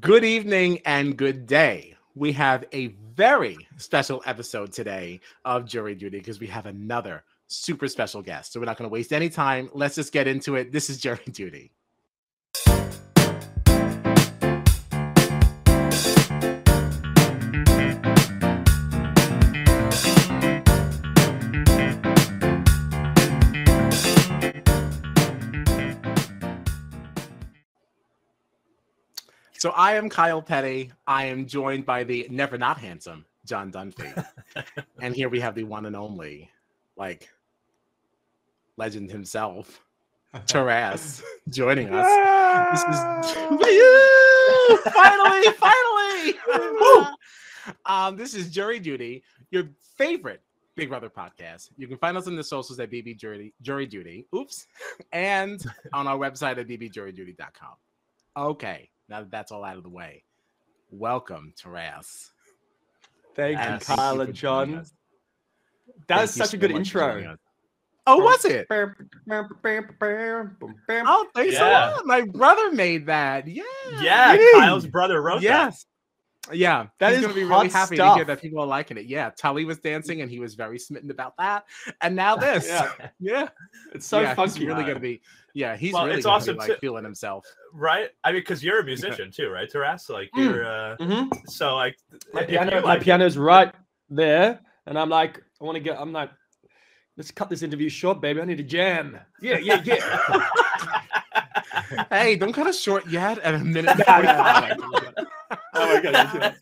Good evening and good day. We have a very special episode today of Jury Duty because we have another super special guest. So we're not going to waste any time. Let's just get into it. This is Jury Duty. So I am Kyle Petty. I am joined by the never not handsome John Dunphy. and here we have the one and only, like, legend himself, Taras, joining us. This is finally, finally. um, this is Jury Duty, your favorite Big Brother podcast. You can find us on the socials at BB Jury, Jury Duty. Oops. And on our website at bbjuryduty.com. Okay. Now that that's all out of the way, welcome Taras. Thank you, Kyle and John. That was such a good intro. Oh, was it? Oh, thanks yeah. a lot. My brother made that. Yeah. Yeah, Kyle's brother wrote yes. that. Yeah, that He's is gonna be really happy stuff. to hear that people are liking it. Yeah, Tully was dancing and he was very smitten about that, and now this. yeah, yeah, it's so yeah, funky. He's really gonna be. Yeah, he's well, really it's awesome be, like feeling himself. Right. I mean, because you're a musician too, right, Taras? Like mm. you're. uh mm-hmm. So like my piano, my piano's right there, and I'm like, I want to get. I'm like, let's cut this interview short, baby. I need a jam. Yeah, yeah, yeah. hey, don't cut us short yet. At a minute. oh my god.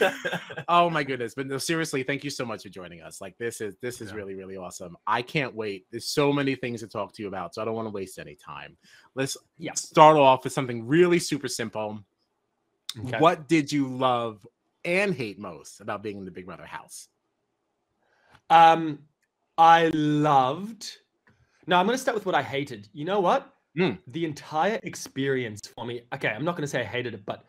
oh my goodness. But no, seriously, thank you so much for joining us. Like this is this is yeah. really, really awesome. I can't wait. There's so many things to talk to you about, so I don't want to waste any time. Let's yeah. start off with something really super simple. Okay. What did you love and hate most about being in the Big Brother house? Um, I loved. No, I'm going to start with what I hated. You know what? Mm. The entire experience for me. Okay, I'm not going to say I hated it, but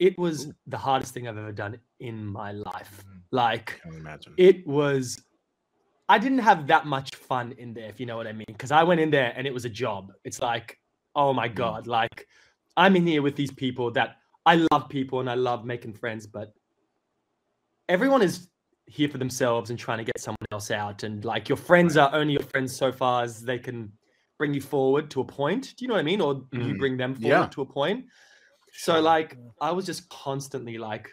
it was Ooh. the hardest thing I've ever done in my life. Mm. Like, it was. I didn't have that much fun in there, if you know what I mean, because I went in there and it was a job. It's like, oh my mm. god, like I'm in here with these people that I love people and I love making friends, but everyone is here for themselves and trying to get someone else out. And like your friends are only your friends so far as they can bring you forward to a point. Do you know what I mean? Or mm. you bring them forward yeah. to a point. So like I was just constantly like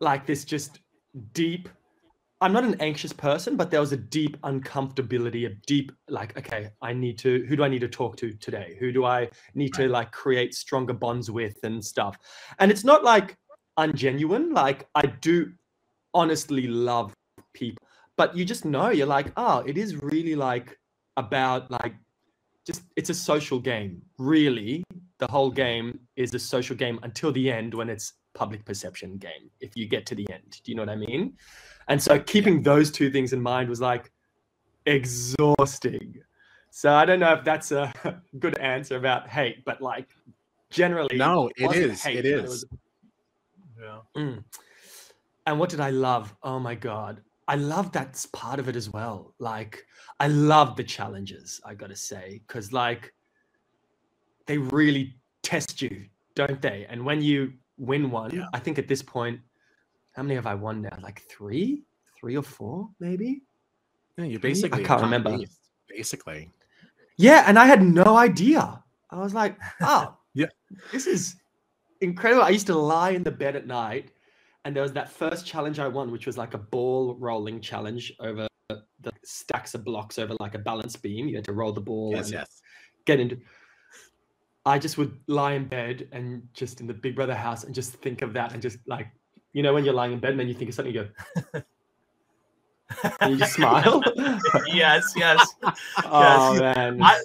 like this just deep I'm not an anxious person, but there was a deep uncomfortability, a deep like, okay, I need to who do I need to talk to today? Who do I need to like create stronger bonds with and stuff? And it's not like ungenuine. Like I do honestly love people, but you just know you're like, oh, it is really like about like just it's a social game. Really, the whole game is a social game until the end when it's public perception game. If you get to the end, do you know what I mean? And so keeping those two things in mind was like exhausting. So I don't know if that's a good answer about hate, but like generally, no, it is. Hate, it is. It was, yeah. Mm. And what did I love? Oh my god, I love that part of it as well. Like I love the challenges, I gotta say, because like they really test you, don't they? And when you win one, yeah. I think at this point, how many have I won now? Like three, three or four, maybe. Yeah, you basically I can't remember. Basically. Yeah, and I had no idea. I was like, oh, yeah, this is incredible. I used to lie in the bed at night and there was that first challenge I won, which was like a ball rolling challenge over the stacks of blocks over like a balance beam. You had to roll the ball yes, and yes. get into. I just would lie in bed and just in the Big Brother house and just think of that and just like, you know, when you're lying in bed and then you think of something, you go, and you just smile. yes, yes. Oh yes. man. I,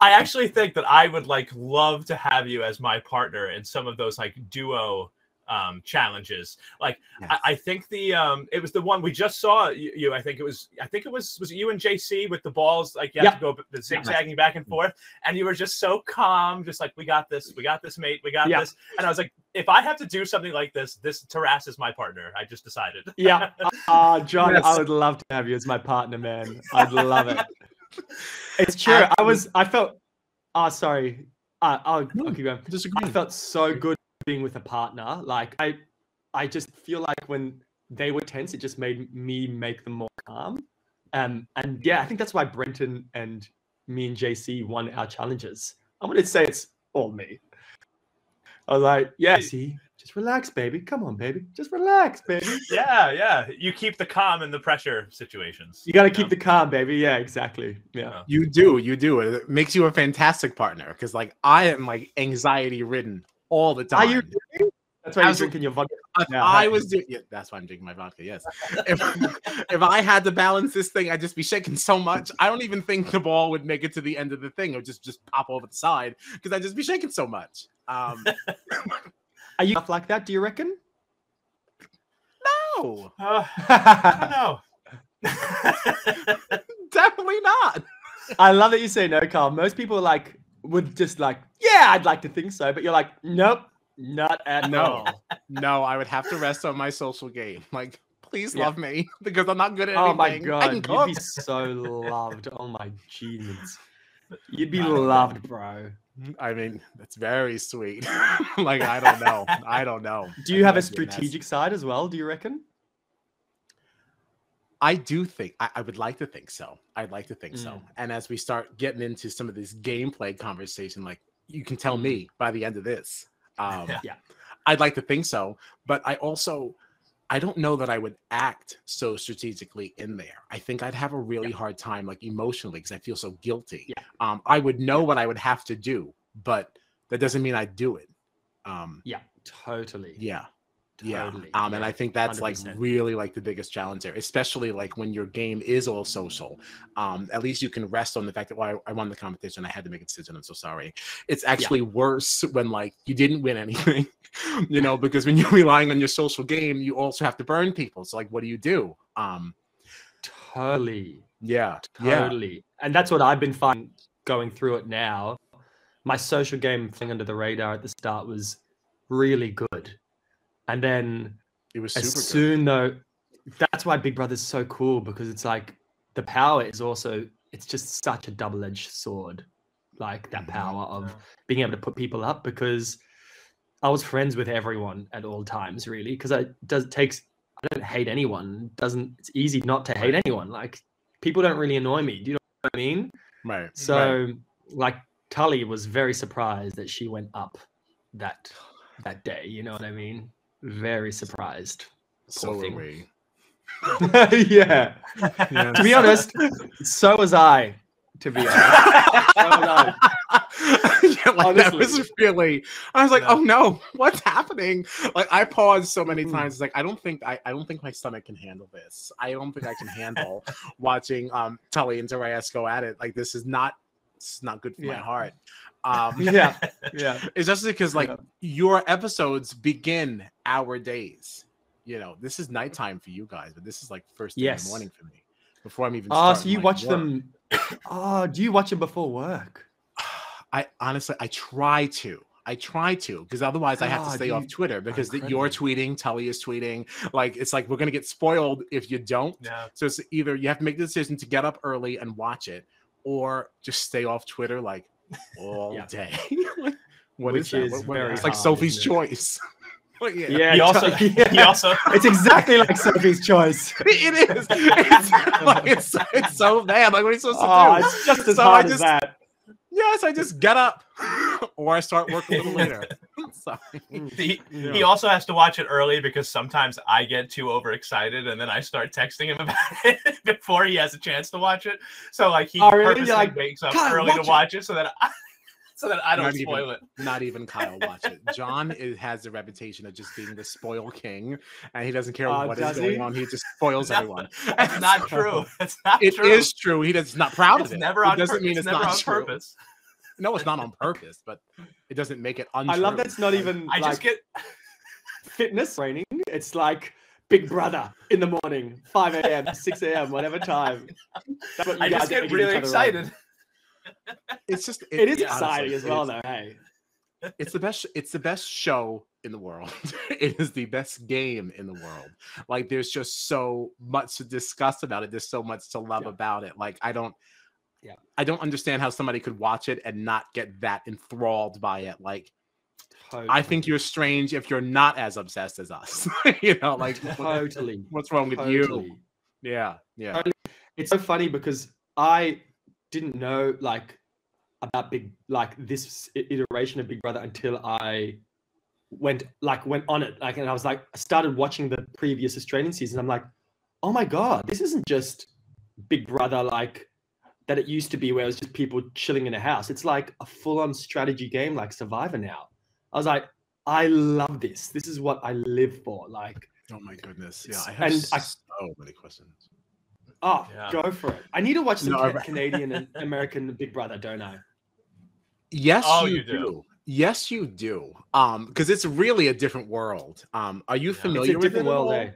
I actually think that I would like love to have you as my partner in some of those like duo um, challenges. Like yes. I, I, think the um, it was the one we just saw you, you, I think it was I think it was was it you and JC with the balls like you have to go the zigzagging back and forth, and you were just so calm, just like we got this, we got this, mate, we got this. And I was like, if I have to do something like this, this Taras is my partner. I just decided. yeah, uh, John, yes. I would love to have you as my partner, man. I'd love it. It's true. Absolutely. I was I felt. Oh, sorry. Uh, I'll, I'll keep going. I felt so good being with a partner. Like I, I just feel like when they were tense, it just made me make them more calm. Um, and yeah, I think that's why Brenton and me and JC won our challenges. I'm gonna say it's all me. I was like, yeah, see, just relax, baby. Come on, baby. Just relax, baby. yeah, yeah. You keep the calm in the pressure situations. You got to keep know? the calm, baby. Yeah, exactly. Yeah. You do. You do. It makes you a fantastic partner because, like, I am like anxiety ridden all the time. Are you that's why you're drinking your vodka. If I was doing, yeah, that's why I'm drinking my vodka. Yes. if, if I had to balance this thing, I'd just be shaking so much. I don't even think the ball would make it to the end of the thing. It would just just pop over the side because I'd just be shaking so much. Um, Are you like that? Do you reckon? No. Uh, no. Definitely not. I love that you say no, Carl. Most people are like would just like, yeah, I'd like to think so, but you're like, nope, not at no. all. no, I would have to rest on my social game. Like, please yeah. love me because I'm not good at oh anything. Oh my god, you'd be so loved. Oh my genius, You'd be loved, bro. I mean, that's very sweet. like, I don't know. I don't know. Do you have a strategic side as well? Do you reckon? I do think I, I, would like to think so. I'd like to think mm. so. And as we start getting into some of this gameplay conversation, like you can tell me mm. by the end of this, um, yeah. I'd like to think so, but I also I don't know that I would act so strategically in there. I think I'd have a really yeah. hard time, like emotionally, because I feel so guilty. Yeah. Um, I would know what I would have to do, but that doesn't mean I'd do it. Um, yeah, totally. Yeah. Totally. Yeah. Um, and I think that's 100%. like really like the biggest challenge there, especially like when your game is all social. Um, at least you can rest on the fact that well, I, I won the competition. I had to make a decision. I'm so sorry. It's actually yeah. worse when like you didn't win anything, you know, because when you're relying on your social game, you also have to burn people. So like, what do you do? Um, totally. Yeah. Totally. Yeah. And that's what I've been finding going through it now. My social game thing under the radar at the start was really good and then it was as soon though, that's why Big Brother's so cool because it's like the power is also it's just such a double-edged sword. Like that mm-hmm. power of being able to put people up because I was friends with everyone at all times, really, because it does takes I don't hate anyone. Doesn't it's easy not to hate anyone. Like people don't really annoy me. Do you know what I mean? Right. So right. like Tully was very surprised that she went up that that day. You know what I mean? Very surprised. So are we. yeah. yeah. To be honest, so was I. To be honest, so was yeah, like that was really. I was like, no. oh no, what's happening? Like I paused so many hmm. times. It's like I don't think I, I don't think my stomach can handle this. I don't think I can handle watching um Tully and Darius go at it. Like this is not. It's not good for yeah. my heart. Um, yeah, yeah. It's just because like yeah. your episodes begin our days. You know, this is nighttime for you guys, but this is like first thing yes. in the morning for me. Before I'm even. Oh, so you watch work. them? Oh, ah, do you watch them before work? I honestly, I try to. I try to because otherwise I have to ah, stay off Twitter because the, you're tweeting, Tully is tweeting. Like it's like we're gonna get spoiled if you don't. Yeah. So it's either you have to make the decision to get up early and watch it, or just stay off Twitter. Like all yeah. day. what Which is, is what, what, it's like Sophie's choice. yeah. yeah. He also, yeah. he also, it's exactly like Sophie's choice. it is. It's, like, it's, it's, so bad. Like, what are you supposed oh, to do? It's just as so hard I just, as that. Yes, I just get up, or I start working a little later. He, yeah. he also has to watch it early because sometimes I get too overexcited and then I start texting him about it before he has a chance to watch it. So like he oh, really? purposely like, wakes up early watch to watch it. it so that I, so that I don't not spoil even, it. Not even Kyle watch it. John is, has the reputation of just being the spoil king, and he doesn't care uh, what is going on. He just spoils no, everyone. That's not true. It's not it true. is true. He does not proud it's of it. Never it on doesn't pur- mean it's, it's never not on true. purpose. No, it's not on purpose, but it doesn't make it untrue. I love that's not even. I like, just get fitness training. It's like Big Brother in the morning, 5 a.m., 6 a.m., whatever time. That's what you I guys just get really excited. It's just it, it is yeah, exciting honestly, as well, though. Hey, it's the best. It's the best show in the world. it is the best game in the world. Like there's just so much to discuss about it. There's so much to love yeah. about it. Like I don't yeah. I don't understand how somebody could watch it and not get that enthralled by it. Like, totally. I think you're strange if you're not as obsessed as us. you know, like totally. What's wrong with totally. you? Yeah, yeah. Totally. It's so funny because I didn't know like about big like this iteration of Big Brother until I went like went on it like and I was like I started watching the previous Australian season. I'm like, oh my god, this isn't just Big Brother like that it used to be where it was just people chilling in a house. It's like a full-on strategy game like Survivor now. I was like, I love this. This is what I live for. Like, oh my goodness, yeah, I have and I, so many questions. Oh, yeah. go for it. I need to watch some no, Canadian and American Big Brother, don't I? Yes, oh, you, you do. do. Yes, you do. Um, because it's really a different world. Um, are you familiar it's a different world? Eh?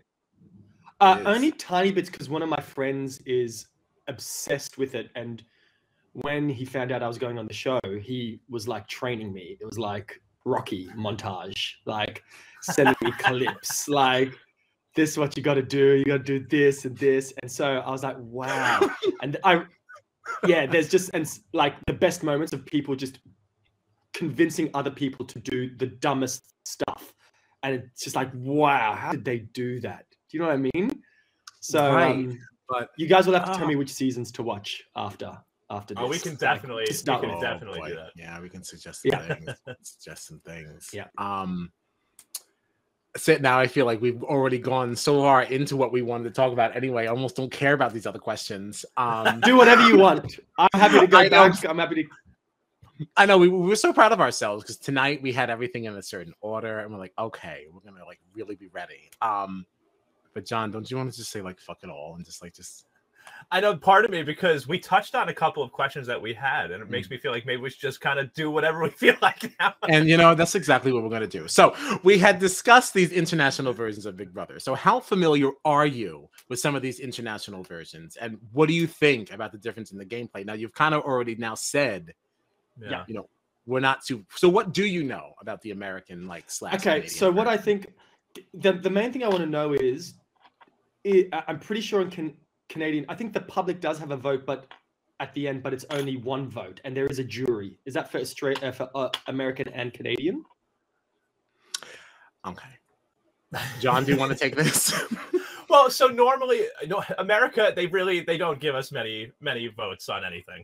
Uh, only tiny bits because one of my friends is obsessed with it, and when he found out I was going on the show, he was like training me. It was like Rocky montage, like sending me clips, like this is what you got to do. You got to do this and this, and so I was like, wow. and I, yeah, there's just and like the best moments of people just convincing other people to do the dumbest stuff. And it's just like, wow, how did they do that? Do you know what I mean? So, right. um, but you guys will have to uh, tell me which seasons to watch after after this. Oh, we can definitely, like, we can oh, definitely do that. Yeah, we can suggest some yeah. things. suggest some things. Yeah. Um. So now I feel like we've already gone so far into what we wanted to talk about anyway. I almost don't care about these other questions. Um, do whatever you want. I'm happy to go back. I'm happy to I know we, we were so proud of ourselves because tonight we had everything in a certain order, and we're like, okay, we're gonna like really be ready. Um, but John, don't you want to just say like fuck it all and just like just I know part of me because we touched on a couple of questions that we had, and it makes mm. me feel like maybe we should just kind of do whatever we feel like now. and you know, that's exactly what we're going to do. So we had discussed these international versions of Big Brother. So how familiar are you with some of these international versions, and what do you think about the difference in the gameplay? Now you've kind of already now said yeah. you know, we're not too. So, what do you know about the American like slash? Okay, Canadian so what I think the the main thing I want to know is, it, I'm pretty sure in can, Canadian, I think the public does have a vote, but at the end, but it's only one vote, and there is a jury. Is that for straight uh, for uh, American and Canadian? Okay, John, do you want to take this? well, so normally, no, America, they really they don't give us many many votes on anything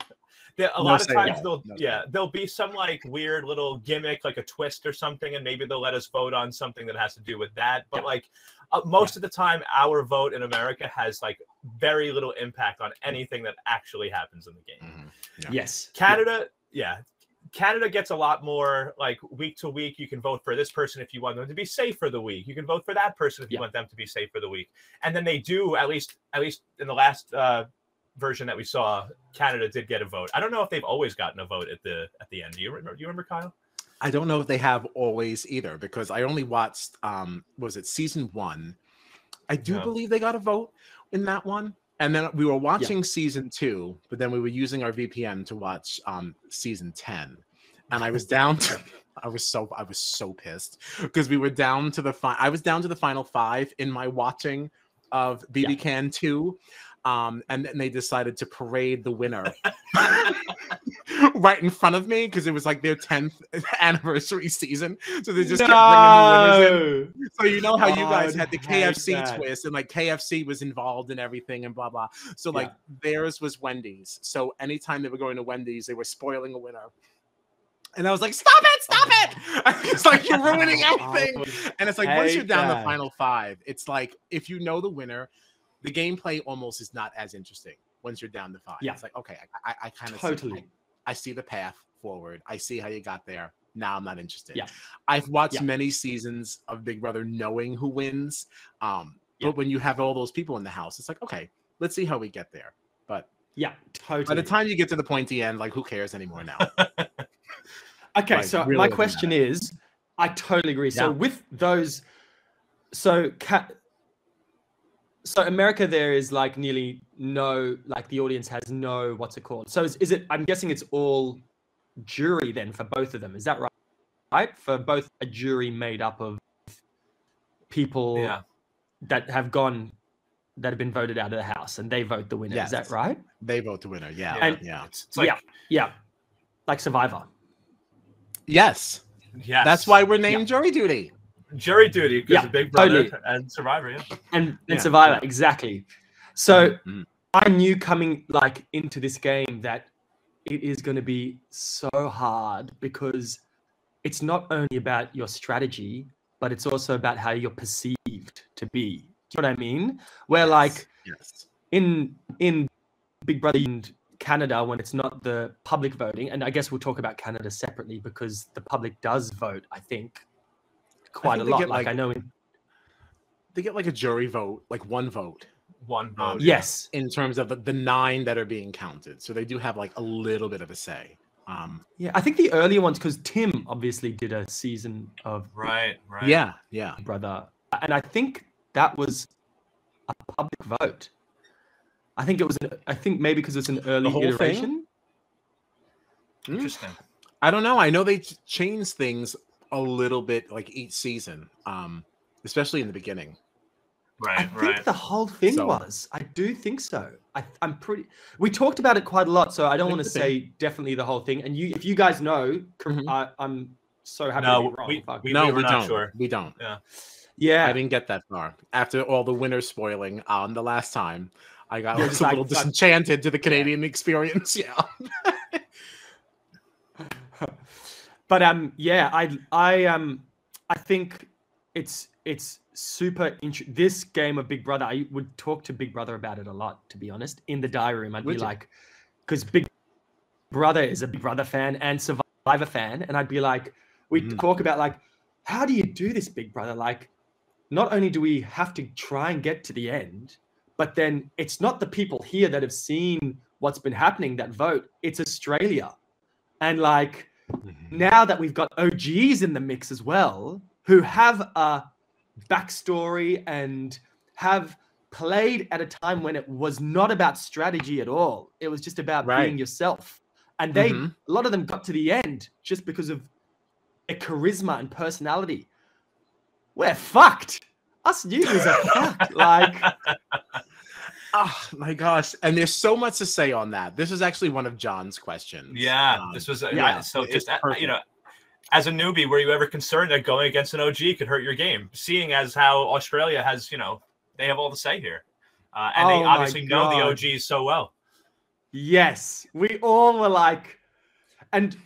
a no lot of times they'll no yeah there'll be some like weird little gimmick like a twist or something and maybe they'll let us vote on something that has to do with that but yeah. like uh, most yeah. of the time our vote in america has like very little impact on anything that actually happens in the game mm-hmm. yeah. yes canada yeah Canada gets a lot more like week to week. You can vote for this person if you want them to be safe for the week. You can vote for that person if you want them to be safe for the week. And then they do at least at least in the last uh, version that we saw, Canada did get a vote. I don't know if they've always gotten a vote at the at the end. Do you remember? Do you remember, Kyle? I don't know if they have always either because I only watched um was it season one. I do yeah. believe they got a vote in that one. And then we were watching yeah. season two, but then we were using our VPN to watch um season 10. And I was down to I was so I was so pissed because we were down to the fi- I was down to the final five in my watching of BB yeah. Can 2 um, and then they decided to parade the winner right in front of me because it was like their 10th anniversary season. So they just no! kept bringing the winners in. So you know how you guys had the KFC twist and like KFC was involved in everything and blah blah. So like yeah. theirs was Wendy's. So anytime they were going to Wendy's, they were spoiling a winner. And I was like, stop it, stop oh. it. it's like you're ruining everything. And it's like once you're down that. the final five, it's like if you know the winner, the gameplay almost is not as interesting once you're down the five. Yeah. It's like, okay, I, I, I kind of totally. See, I, I, see the path forward. I see how you got there. Now I'm not interested. Yeah. I've watched yeah. many seasons of Big Brother knowing who wins. Um, yeah. but when you have all those people in the house, it's like, okay, let's see how we get there. But yeah, totally. By the time you get to the pointy end, like who cares anymore now? okay, like, so really my question is, I totally agree. Yeah. So with those, so cat so America there is like nearly no like the audience has no what's it called. So is, is it I'm guessing it's all jury then for both of them. Is that right? Right? For both a jury made up of people yeah. that have gone that have been voted out of the house, and they vote the winner. Yes. Is that right? They vote the winner. Yeah, and, yeah, it's, it's like, yeah, yeah, like Survivor. Yes, yes. That's why we're named yeah. Jury Duty. Jury Duty because yeah, Big Brother totally. and Survivor. Yeah, and and yeah. Survivor exactly. So mm-hmm. I knew coming like into this game that it is going to be so hard because it's not only about your strategy, but it's also about how you're perceived to be. Do you know what I mean? Where yes. like yes. in in Big Brother and Canada when it's not the public voting, and I guess we'll talk about Canada separately because the public does vote. I think quite a lot. Like, like I know in they get like a jury vote, like one vote. One vote. Um, yes. In terms of the, the nine that are being counted. So they do have like a little bit of a say. Um, yeah, I think the earlier ones because Tim obviously did a season of right, right. Yeah, yeah, brother, and I think that was a public vote. I think it was. An, I think maybe because it's an early iteration. Hmm? Interesting. I don't know. I know they changed things a little bit, like each season, um, especially in the beginning. Right, I right. think the whole thing so, was. I do think so. I, am pretty. We talked about it quite a lot, so I don't want to say definitely the whole thing. And you, if you guys know, mm-hmm. I, am so happy. No, we, we, no, we, we don't. Sure. We don't. Yeah, yeah. I didn't get that far after all the winners spoiling on um, the last time. I got a little disenchanted to the Canadian yeah. experience. Yeah. But um, yeah, I I um, I think it's it's super interesting. This game of Big Brother, I would talk to Big Brother about it a lot, to be honest. In the diary room, I'd would be you? like, because Big Brother is a Big Brother fan and Survivor fan, and I'd be like, we mm. talk about like, how do you do this, Big Brother? Like, not only do we have to try and get to the end, but then it's not the people here that have seen what's been happening that vote. It's Australia, and like mm-hmm. now that we've got OGs in the mix as well, who have a backstory and have played at a time when it was not about strategy at all. It was just about right. being yourself. And they, mm-hmm. a lot of them got to the end just because of their charisma and personality. We're fucked. Us newbies are fucked. Like, oh my gosh. And there's so much to say on that. This is actually one of John's questions. Yeah. Um, this was, yeah. So just, uh, you know, as a newbie, were you ever concerned that going against an OG could hurt your game? Seeing as how Australia has, you know, they have all the say here, uh, and oh they obviously know the OGs so well. Yes, we all were like, and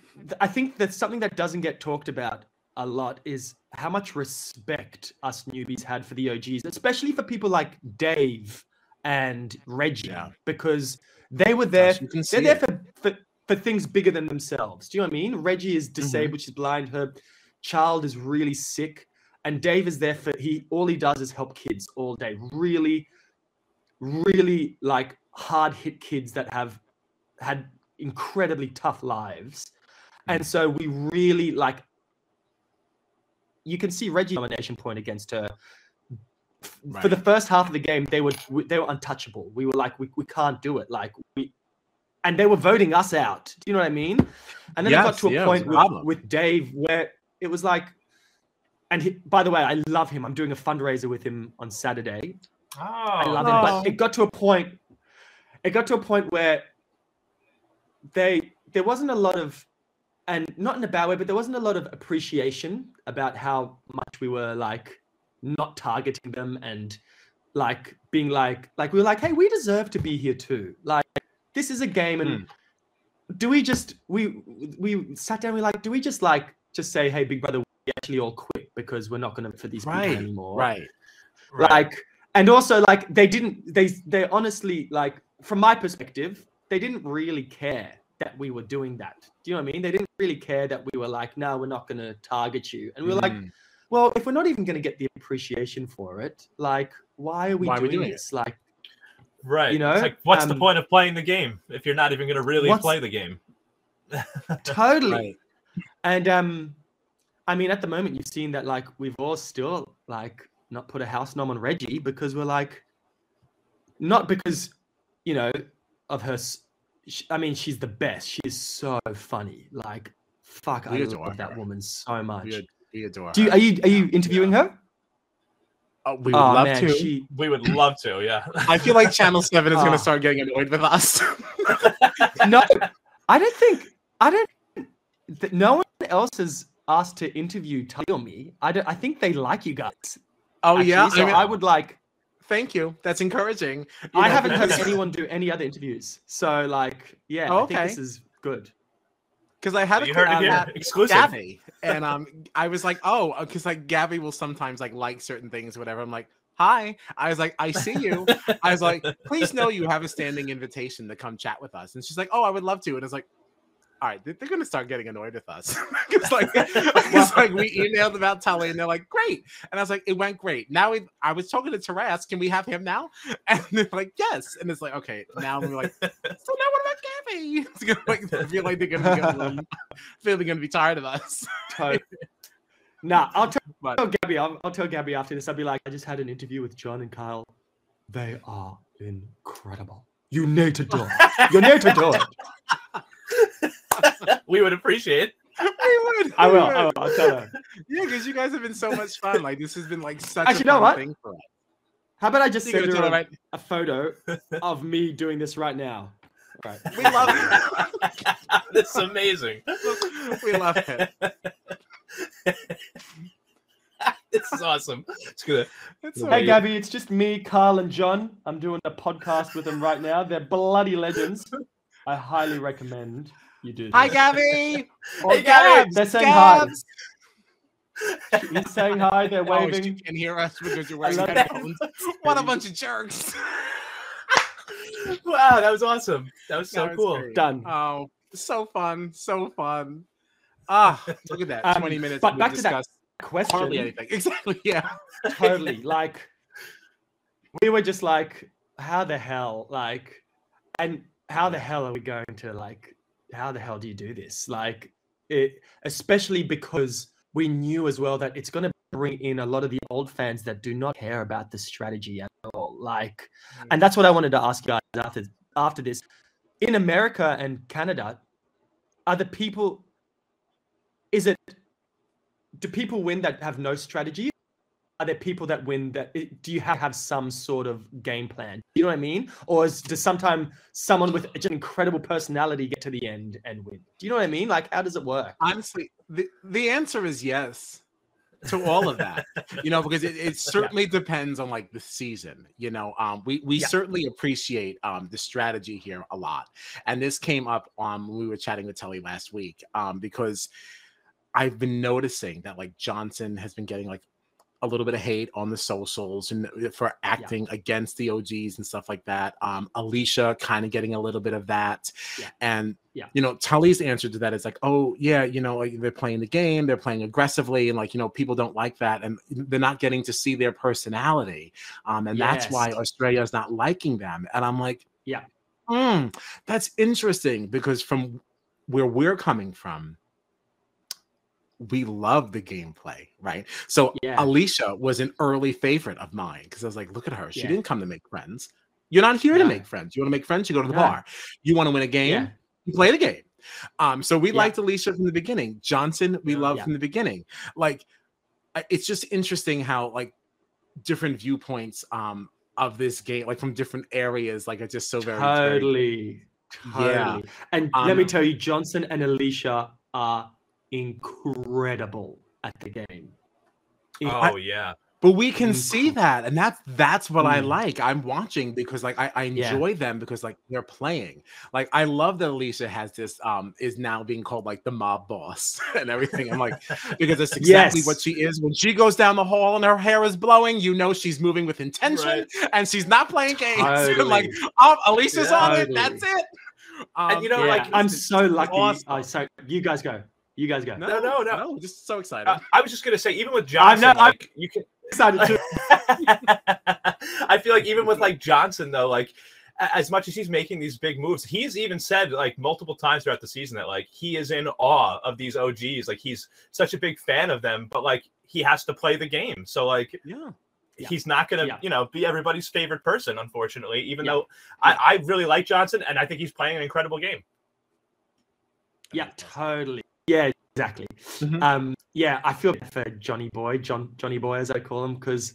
I think that's something that doesn't get talked about a lot is how much respect us newbies had for the OGs, especially for people like Dave and Reggie, yeah. because they were there. They're there for, for for things bigger than themselves. Do you know what I mean? Reggie is mm-hmm. disabled, mm-hmm. she's blind, her child is really sick, and Dave is there for he all he does is help kids all day. Really, really like hard hit kids that have had incredibly tough lives. Mm-hmm. And so we really like you can see Reggie nomination point against her. Right. For the first half of the game, they were they were untouchable. We were like, we, we can't do it. Like we and they were voting us out. Do you know what I mean? And then yes, it got to a yeah, point a with, with, Dave where it was like, and he, by the way, I love him. I'm doing a fundraiser with him on Saturday. Oh, I love oh. him, but oh. it got to a point. It got to a point where they there wasn't a lot of, and not in a bad way, but there wasn't a lot of appreciation about how much we were like not targeting them and like being like like we were like, hey, we deserve to be here too. Like this is a game, and mm. do we just we we sat down? We like, do we just like just say, hey, big brother, we actually all quit because we're not going to for these right, people anymore, right? Like, and also like they didn't they they honestly like from my perspective they didn't really care that we were doing that. Do you know what I mean? They didn't really care that we were like, no, we're not going to target you. And we are mm. like, hmm. Well, if we're not even going to get the appreciation for it, like, why are we, why doing, are we doing, this? It? Like, Right. You know, it's like what's um, the point of playing the game if you're not even going to really play the game? totally. Right. And um, I mean, at the moment, you've seen that like we've all still like not put a house nom on Reggie because we're like, not because you know of her. I mean, she's the best. She's so funny. Like, fuck, we I love her. that woman so much. We, we adore. Do you, are you are you interviewing yeah. her? Oh, we would oh, love man, to. She... We would love to. Yeah. I feel like Channel Seven is going to oh. start getting annoyed with us. no, I don't think. I don't. No one else has asked to interview Tell me. I don't. I think they like you guys. Oh actually, yeah. So I, mean, I would like. Thank you. That's encouraging. You I know, haven't heard anyone do any other interviews. So like, yeah, oh, okay. I think this is good because I had a heard it here. exclusive Gabby, and um, I was like, oh, because uh, like Gabby will sometimes like like certain things, whatever. I'm like, hi. I was like, I see you. I was like, please know you have a standing invitation to come chat with us, and she's like, oh, I would love to, and it's like. All right, they're gonna start getting annoyed with us. it's like, it's like we emailed about Tully, and they're like, "Great," and I was like, "It went great." Now we, I was talking to Taras. Can we have him now? And they're like, "Yes," and it's like, "Okay." Now we're like, "So now what about Gabby. It's gonna like I feel like they're gonna be gonna, feel they're gonna be tired of us. nah, I'll tell, but, tell Gabby. I'll, I'll, tell Gabby after this. I'll be like, I just had an interview with John and Kyle. They are incredible. You need to do it. You need to do it. We would appreciate. We would. I will. I will. I'll tell her. Yeah, because you guys have been so much fun. Like this has been like such Actually, a fun know what? thing for us. How about I just send her a, right? a photo of me doing this right now? Right. We love it. That's amazing. we love it. this is awesome. It's good. It's hey, Gabby, it's just me, Carl, and John. I'm doing a podcast with them right now. They're bloody legends. I highly recommend you do. Hi, Gabby. Oh, hey, Gabby. They're saying Gabs. hi. He's saying hi. They're waving. Oh, you can hear us because you're wearing headphones. what a bunch of jerks wow, that was awesome. That was so that was cool. Great. Done. Oh, so fun, so fun. Ah, look at that. Um, 20 minutes. But back to that question. Hardly anything. Exactly. Yeah. totally. Like we were just like, how the hell? Like, and how the hell are we going to like how the hell do you do this? Like it especially because we knew as well that it's gonna bring in a lot of the old fans that do not care about the strategy at all. Like, mm. and that's what I wanted to ask you guys after after this. In America and Canada, are the people? Is it? Do people win that have no strategy? Are there people that win that? Do you have, have some sort of game plan? You know what I mean? Or is, does sometimes someone with just incredible personality get to the end and win? Do you know what I mean? Like, how does it work? Honestly, the, the answer is yes to all of that you know because it, it certainly yeah. depends on like the season you know um we we yeah. certainly appreciate um the strategy here a lot and this came up um when we were chatting with Tully last week um because I've been noticing that like Johnson has been getting like a little bit of hate on the socials and uh, for acting yeah. against the OGs and stuff like that. Um, Alicia kind of getting a little bit of that. Yeah. And, yeah. you know, Tully's answer to that is like, oh, yeah, you know, like they're playing the game, they're playing aggressively, and like, you know, people don't like that. And they're not getting to see their personality. Um, and yes. that's why Australia is not liking them. And I'm like, yeah, mm, that's interesting because from where we're coming from, we love the gameplay, right? So yeah. Alicia was an early favorite of mine because I was like, look at her. She yeah. didn't come to make friends. You're not here to make friends. You want to make friends, you go to the bar. You want to win a game, you play the game. Um, so we liked Alicia from the beginning. Johnson, we loved from the beginning. Like, it's just interesting how like different viewpoints um of this game, like from different areas, like it's just so very totally, very, totally. Yeah. And um, let me um, tell you, Johnson and Alicia are incredible at the game. Oh I, yeah. But we can see that, and that's that's what mm. I like. I'm watching because like I, I enjoy yeah. them because like they're playing. Like I love that Alicia has this um is now being called like the mob boss and everything. I'm like because that's exactly yes. what she is. When she goes down the hall and her hair is blowing, you know she's moving with intention right. and she's not playing games. Totally. like oh, Alicia's yeah, on it. That's it. Um, and you know, yeah, like I'm so lucky. Awesome. I so you guys go. You guys go. No, no, no. no. no just so excited. Uh, I was just gonna say, even with Johnson, I'm not, like, I'm you can excited too. I feel like even with like Johnson though, like as much as he's making these big moves, he's even said like multiple times throughout the season that like he is in awe of these OGs. Like he's such a big fan of them, but like he has to play the game. So like yeah. He's not going to, yeah. you know, be everybody's favorite person, unfortunately. Even yeah. though I, I really like Johnson, and I think he's playing an incredible game. Yeah, totally. Yeah, exactly. Mm-hmm. Um, yeah, I feel for Johnny Boy, John Johnny Boy as I call him, because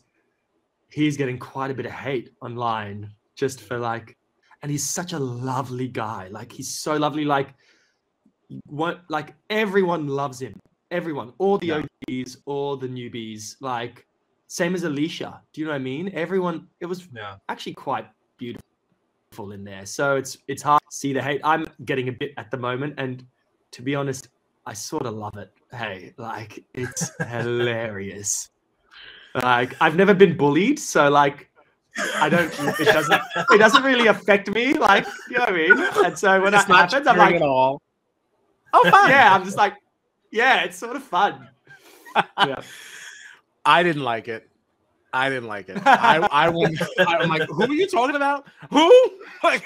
he's getting quite a bit of hate online just for like, and he's such a lovely guy. Like he's so lovely. Like what? Like everyone loves him. Everyone, all the yeah. OGs, all the newbies. Like same as Alicia. Do you know what I mean? Everyone. It was yeah. actually quite beautiful in there. So it's it's hard to see the hate. I'm getting a bit at the moment, and to be honest, I sort of love it. Hey, like it's hilarious. Like I've never been bullied, so like I don't. It doesn't. It doesn't really affect me. Like you know what I mean. And so when it's that happens, I'm like, all. oh fun. Yeah, I'm just like, yeah, it's sort of fun. Yeah. I didn't like it. I didn't like it. I, I won't. I'm like, who are you talking about? Who? Like,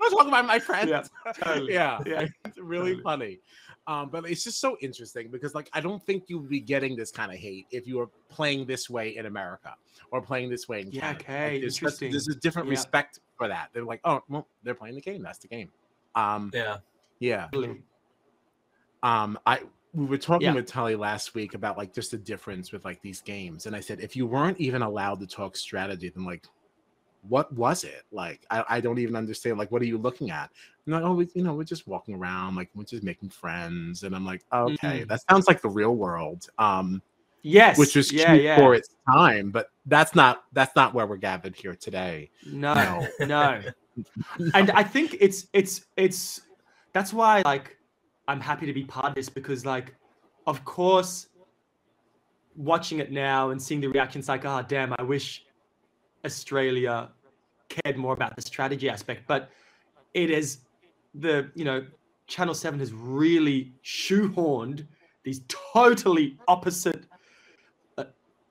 I'm talking about my friends. Yeah, totally. yeah, yeah. It's really totally. funny. Um, but it's just so interesting because, like, I don't think you would be getting this kind of hate if you were playing this way in America or playing this way in yeah, Canada. Okay, like, there's, interesting. There's a different yeah. respect for that. They're like, oh, well, they're playing the game. That's the game. Um, yeah, yeah. Um, I we were talking yeah. with Tully last week about like just the difference with like these games, and I said if you weren't even allowed to talk strategy, then like what was it like I, I don't even understand like what are you looking at and like oh we, you know we're just walking around like we're just making friends and i'm like okay mm-hmm. that sounds like the real world um yes which was yeah, cute yeah. for its time but that's not that's not where we're gathered here today no no, no. and i think it's it's it's that's why like i'm happy to be part of this because like of course watching it now and seeing the reactions like oh damn i wish Australia cared more about the strategy aspect, but it is the you know Channel Seven has really shoehorned these totally opposite uh,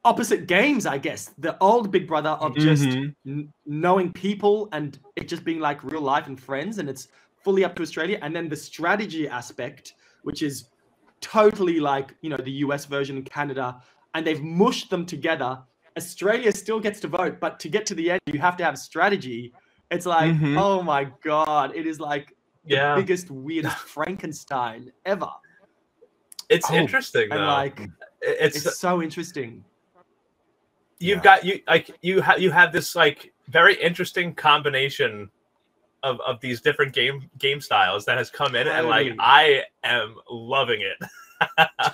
opposite games. I guess the old Big Brother of just mm-hmm. n- knowing people and it just being like real life and friends, and it's fully up to Australia, and then the strategy aspect, which is totally like you know the US version in Canada, and they've mushed them together Australia still gets to vote, but to get to the end, you have to have strategy. It's like, mm-hmm. oh my god, it is like the biggest, weirdest Frankenstein ever. It's oh, interesting, and like it's, it's so interesting. You've yeah. got you like you have you have this like very interesting combination of, of these different game game styles that has come in, totally. and like I am loving it.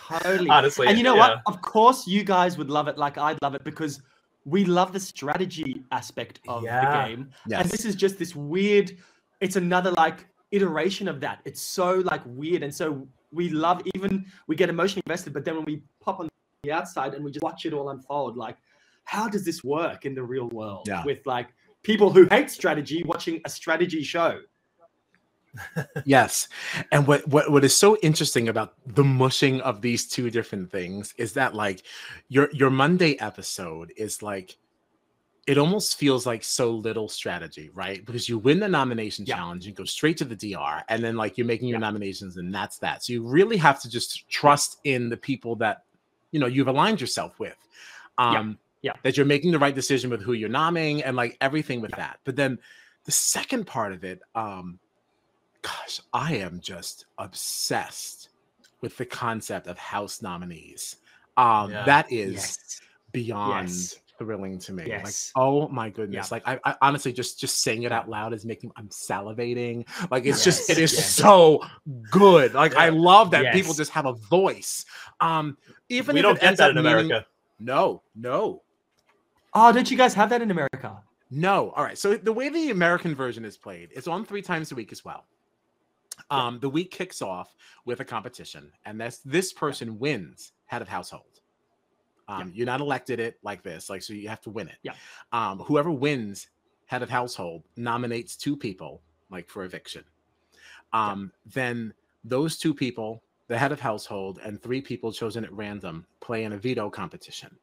totally. Honestly. And you know yeah. what? Of course, you guys would love it like I'd love it because we love the strategy aspect of yeah. the game. Yes. And this is just this weird, it's another like iteration of that. It's so like weird. And so we love even we get emotionally invested, but then when we pop on the outside and we just watch it all unfold, like, how does this work in the real world yeah. with like people who hate strategy watching a strategy show? Yes. And what, what what is so interesting about the mushing of these two different things is that like your your Monday episode is like it almost feels like so little strategy, right? Because you win the nomination yeah. challenge and go straight to the DR, and then like you're making your yeah. nominations, and that's that. So you really have to just trust in the people that you know you've aligned yourself with. Um, yeah. yeah. That you're making the right decision with who you're nominating and like everything with that. But then the second part of it, um, gosh, I am just obsessed with the concept of house nominees. Um, yeah. that is yes. beyond yes. thrilling to me. Yes. Like, oh my goodness! Yeah. Like, I, I, honestly just just saying it out loud is making I'm salivating. Like, it's just it is so good. Like, I love that people just have a voice. Um, even we don't get that in America. Meaning, no, no. Oh, don't you guys have that in America? No. All right. So the way the American version is played, it's on three times a week as well. Um, the week kicks off with a competition, and that's this person wins head of household. Um, yeah. You're not elected it like this, like so you have to win it. Yeah. Um, whoever wins head of household nominates two people, like for eviction. Um, yeah. Then those two people, the head of household, and three people chosen at random, play in a veto competition.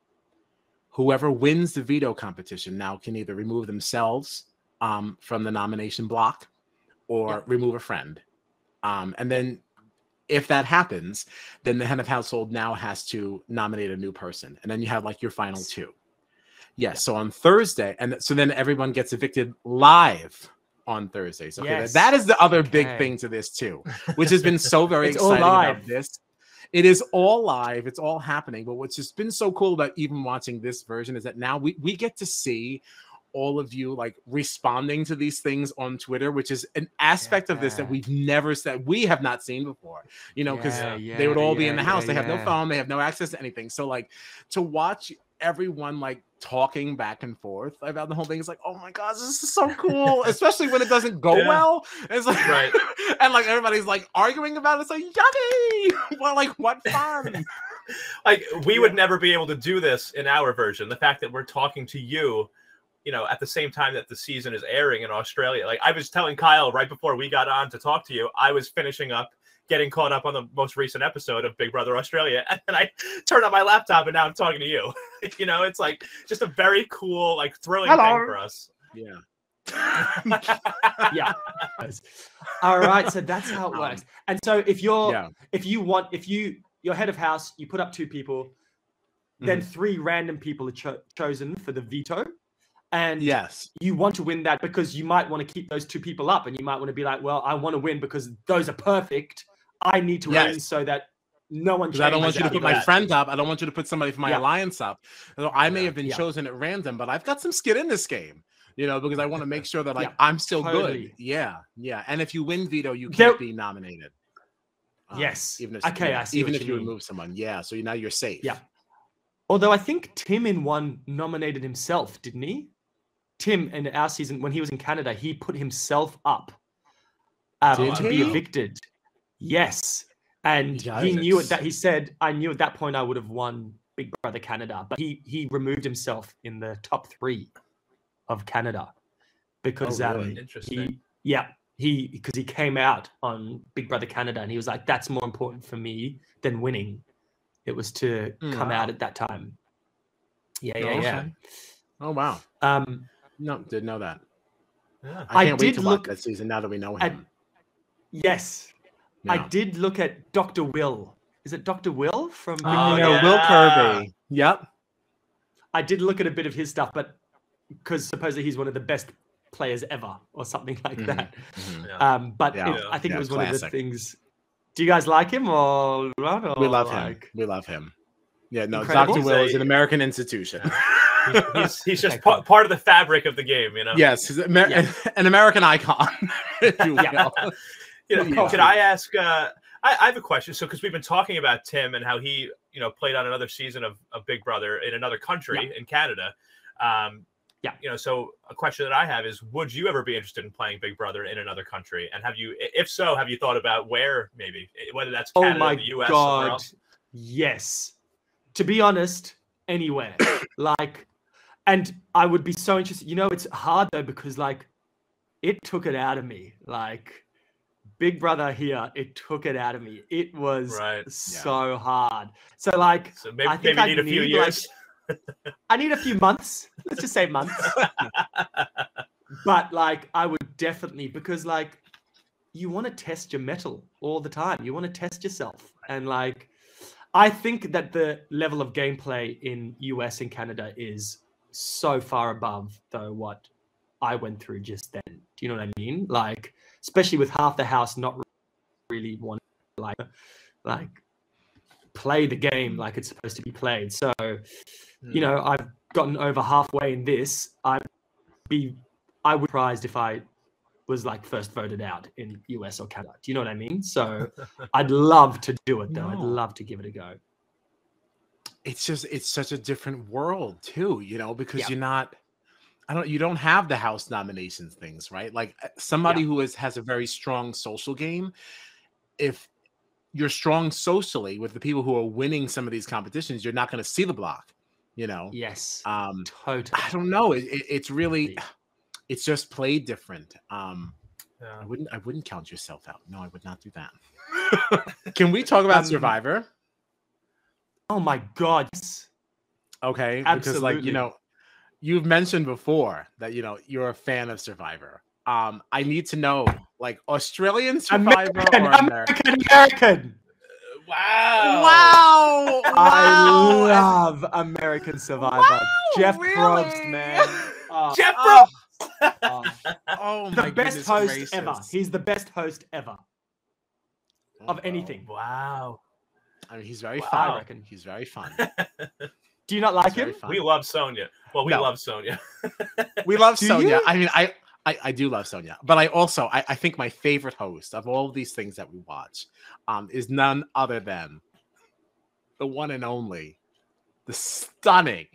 Whoever wins the veto competition now can either remove themselves um, from the nomination block or yeah. remove a friend um, and then if that happens, then the head of household now has to nominate a new person. And then you have like your final two. Yes. Yeah, so on Thursday, and so then everyone gets evicted live on Thursdays. Okay. Yes. That is the other okay. big thing to this too, which has been so very exciting about this. it is all live. It's all happening. But what's just been so cool about even watching this version is that now we we get to see all of you like responding to these things on Twitter, which is an aspect yeah. of this that we've never said we have not seen before. You know, because yeah, yeah, they would all be in the house. they have no phone. They have no access to anything. So like to watch everyone like talking back and forth about the whole thing is like, oh my god, this is so cool, especially when it doesn't go well. It's like right, and like everybody's like arguing about it. It's like yummy. well, like what fun. like we would never be able to do this in our version. The fact that we're talking to you you know, at the same time that the season is airing in Australia. Like I was telling Kyle right before we got on to talk to you, I was finishing up getting caught up on the most recent episode of Big Brother Australia, and then I turned on my laptop and now I'm talking to you. you know, it's like just a very cool, like thrilling Hello. thing for us. Yeah. yeah. All right. So that's how it um, works. And so if you're yeah. if you want if you you're head of house, you put up two people, then mm-hmm. three random people are cho- chosen for the veto. And yes, you want to win that because you might want to keep those two people up and you might want to be like, well, I want to win because those are perfect. I need to yes. win so that no one. because I don't want you to put my friend up. I don't want you to put somebody from my yeah. alliance up. So I may yeah. have been yeah. chosen at random, but I've got some skin in this game. You know, because I want to make sure that like I'm still totally. good. Yeah, yeah. And if you win veto, you can't there... be nominated. Um, yes. Even if okay, I see even if you, you remove someone, yeah. So now you're safe. Yeah. Although I think Tim in one nominated himself, didn't he? Tim in our season when he was in Canada, he put himself up um, to he? be evicted. Yes, and he knew it that he said, "I knew at that point I would have won Big Brother Canada," but he he removed himself in the top three of Canada because oh, really? um, he yeah he because he came out on Big Brother Canada and he was like, "That's more important for me than winning." It was to mm, come wow. out at that time. Yeah, yeah, oh, yeah. Oh wow. Um, no, didn't know that. Yeah. I can't I wait to look that season now that we know him. At, yes, I did look at Doctor Will. Is it Doctor Will from? Oh, yeah. Will Kirby. Yep. I did look at a bit of his stuff, but because supposedly he's one of the best players ever, or something like mm-hmm. that. Mm-hmm. Yeah. Um, but yeah. It, I think it was Classic. one of the things. Do you guys like him or, or we love like... him? We love him. Yeah, no, Doctor Will is an American institution. he's, he's just pa- part of the fabric of the game, you know. Yes, he's Amer- yeah. an American icon. you yeah. know, yeah. Can I ask? Uh, I, I, have a question. So, because we've been talking about Tim and how he, you know, played on another season of, of Big Brother in another country yeah. in Canada. Um, yeah. You know, so a question that I have is, would you ever be interested in playing Big Brother in another country? And have you, if so, have you thought about where maybe, whether that's oh Canada, oh my the US, God. Yes. To be honest, anywhere. like and I would be so interested. You know, it's hard though because like it took it out of me. Like Big Brother here, it took it out of me. It was right. so yeah. hard. So like, so maybe, I think I need a few years. Like, I need a few months. Let's just say months. but like, I would definitely because like, you want to test your mettle all the time. You want to test yourself, and like, I think that the level of gameplay in US and Canada is so far above though what I went through just then. Do you know what I mean? Like, especially with half the house not really wanting like like play the game like it's supposed to be played. So, mm. you know, I've gotten over halfway in this. I'd be I would be surprised if I was like first voted out in US or Canada. Do you know what I mean? So I'd love to do it though. No. I'd love to give it a go it's just it's such a different world too, you know, because yeah. you're not I don't you don't have the house nominations things, right? Like uh, somebody yeah. who is has a very strong social game, if you're strong socially with the people who are winning some of these competitions, you're not going to see the block, you know. Yes. Um totally. I don't know. It, it, it's really it's just played different. Um yeah. I wouldn't I wouldn't count yourself out. No, I would not do that. Can we talk about um, Survivor? Oh my god. Okay, Absolutely. because like you know, you've mentioned before that you know you're a fan of Survivor. Um, I need to know like Australian Survivor American, or American? American. Wow. Wow. I love American Survivor. Wow, Jeff really? Uh, uh, Probst, man. Oh, Jeff Probst. Oh, oh, the best host gracious. ever. He's the best host ever of oh, anything. wow. I mean, he's very wow. fun. I reckon he's very fun. Do you not like he's him? We love Sonia. Well, we no. love Sonia. we love Sonia. I mean, I, I, I do love Sonia, but I also I, I think my favorite host of all of these things that we watch, um, is none other than the one and only, the stunning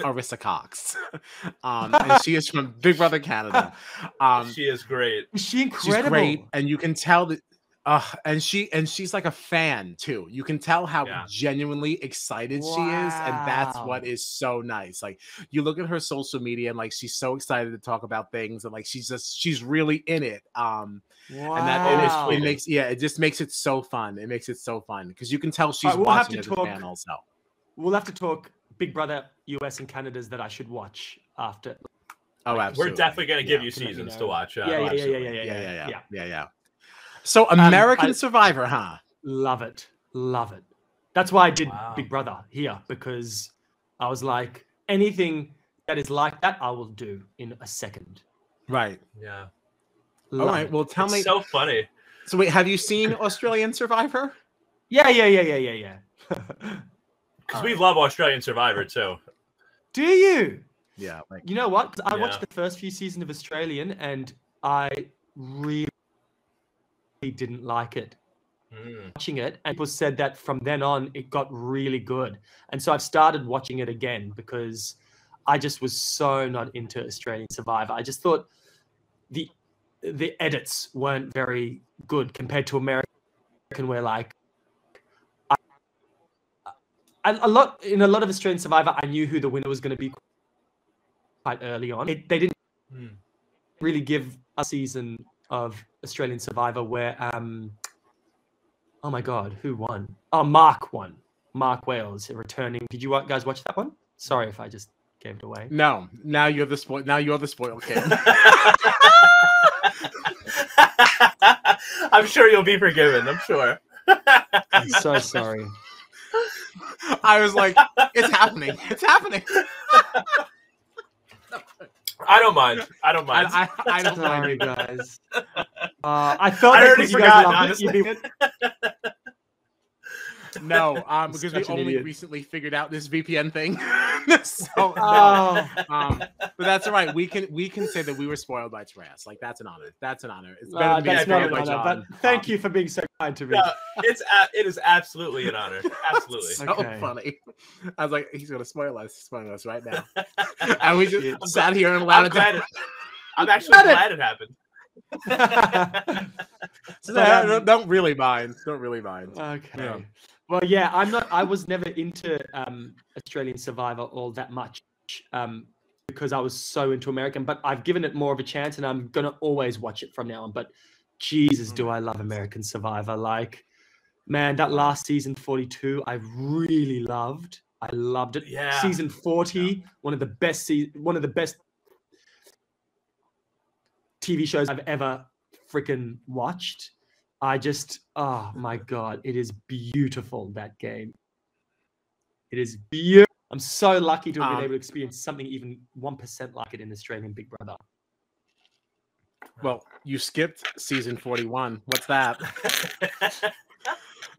Arisa Cox. um, and she is from Big Brother Canada. Um, she is great. Is she incredible? She's great, and you can tell that uh, and she and she's like a fan too. You can tell how yeah. genuinely excited wow. she is, and that's what is so nice. Like you look at her social media, and like she's so excited to talk about things, and like she's just she's really in it. Um, wow. and that it, is, it makes yeah, it just makes it so fun. It makes it so fun because you can tell she's right, we'll watching as talk, a fan also. We'll have to talk Big Brother US and Canada's that I should watch after. Oh, absolutely. We're definitely going to give yeah, you seasons you know. to watch. Uh, yeah, yeah, yeah, yeah, yeah, yeah, yeah, yeah, yeah, yeah, yeah. So American um, I, Survivor, huh? Love it, love it. That's why I did wow. Big Brother here because I was like, anything that is like that, I will do in a second. Right. Yeah. Love All right. It. Well, tell it's me. So funny. So wait, have you seen Australian Survivor? Yeah, yeah, yeah, yeah, yeah, yeah. Because we love Australian Survivor too. Do you? Yeah. Like, you know what? I yeah. watched the first few seasons of Australian, and I really didn't like it. Mm. Watching it, and people said that from then on it got really good, and so I've started watching it again because I just was so not into Australian Survivor. I just thought the the edits weren't very good compared to American, where like I, a lot in a lot of Australian Survivor, I knew who the winner was going to be quite early on. It, they didn't mm. really give a season of Australian Survivor where um oh my god, who won? Oh, Mark won. Mark Wales returning. Did you guys watch that one? Sorry if I just gave it away. No, now you're the spoil. Now you're the spoiled kid. I'm sure you'll be forgiven. I'm sure. I'm so sorry. I was like, it's happening. It's happening. I don't mind. I don't mind. I, I, I don't mind, you guys. Uh, I thought I already forgot. Honestly. Be... no, um, because we only idiot. recently figured out this VPN thing. so, oh. no. um, but that's all right. We can we can say that we were spoiled by Taras. Like that's an honor. That's an honor. It's better uh, than being spoiled by John. But thank um, you for being so kind to me. No, it's a, it is absolutely an honor. Absolutely. so okay. funny. I was like, he's gonna spoil us, spoil us right now. and we just I'm sat here and allowed I'm it. I'm actually glad it, it happened. so um, don't, don't really mind. Don't really mind. Okay. Yeah. Well, yeah, I'm not. I was never into um, Australian Survivor all that much um, because I was so into American. But I've given it more of a chance, and I'm gonna always watch it from now on. But Jesus, do I love American Survivor? Like, man, that last season 42, I really loved. I loved it. Yeah. Season 40, yeah. one of the best se- one of the best TV shows I've ever freaking watched. I just, oh my God, it is beautiful, that game. It is beautiful. I'm so lucky to have been um, able to experience something even 1% like it in Australian Big Brother. Well, you skipped season 41. What's that?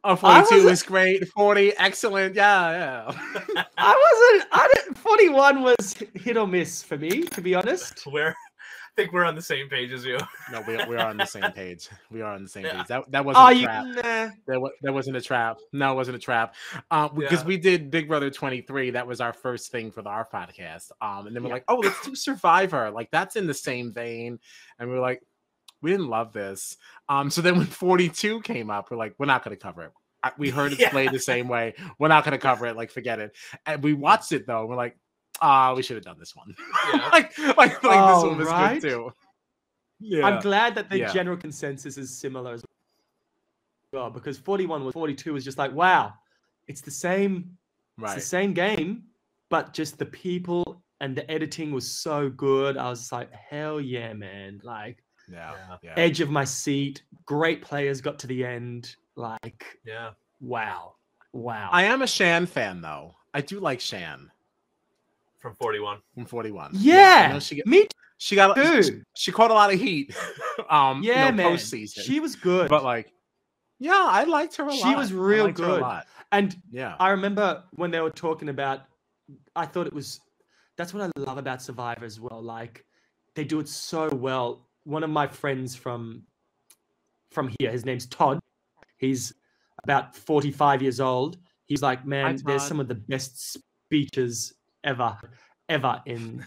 oh, 42 is great. 40, excellent. Yeah, yeah. I wasn't, I didn't, 41 was hit or miss for me, to be honest. Where think we're on the same page as you. no, we, we are on the same page. We are on the same yeah. page. That that wasn't oh, a trap. You, nah. There, that wasn't a trap. No, it wasn't a trap. Um, because yeah. we did Big Brother 23. That was our first thing for the our podcast. Um, and then we're yeah. like, oh, let's do Survivor. Like that's in the same vein. And we are like, we didn't love this. Um, so then when 42 came up, we're like, we're not gonna cover it. We heard it yeah. played the same way. We're not gonna cover it. Like, forget it. And we watched it though. we're like, ah, uh, we should have done this one. Yeah. like, like, like oh, this one was right? good too. Yeah. I'm glad that the yeah. general consensus is similar as well because 41 was 42 was just like, wow, it's the same, right. it's the same game, but just the people and the editing was so good. I was like, hell yeah, man! Like, yeah, yeah. edge of my seat. Great players got to the end. Like, yeah, wow, wow. I am a Shan fan though. I do like Shan from 41. From 41. Yeah. yeah she got, me she got she, she, caught a lot of heat. um yeah, you know, man. Postseason. She was good. But like Yeah, I liked her a she lot. She was real liked her a good. And Yeah. I remember when they were talking about, I thought it was, that's what I love about Survivor as well. Like, they do it so well. One of my friends from, from here, his name's Todd. He's about 45 years old. He's like, man, there's some of the best speeches ever, ever in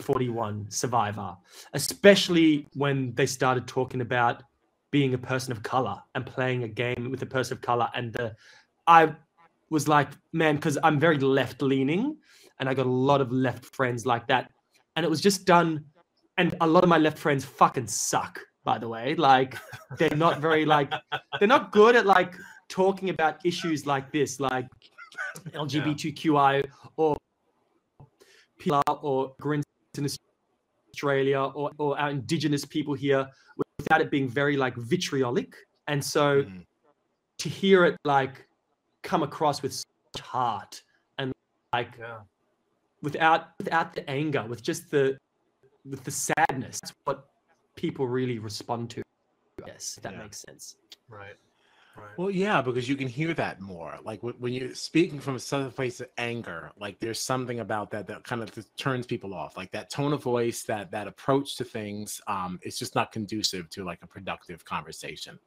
41 Survivor, especially when they started talking about being a person of color and playing a game with a person of color. And the, I was like, man, because I'm very left leaning and I got a lot of left friends like that. And it was just done. And a lot of my left friends fucking suck, by the way. Like, they're not very, like, they're not good at like talking about issues like this, like LGBTQI or PR or grins in Australia or, or our indigenous people here without it being very like vitriolic. And so Mhm. to hear it like come across with such heart and like Yeah. without without the anger, with just the with the sadness, that's what people really respond to. Yes, if that Yeah. makes sense. Right. Right. Well, yeah, because you can hear that more. Like when you're speaking from a place of anger, like there's something about that that kind of turns people off. Like that tone of voice, that that approach to things, um, it's just not conducive to like a productive conversation.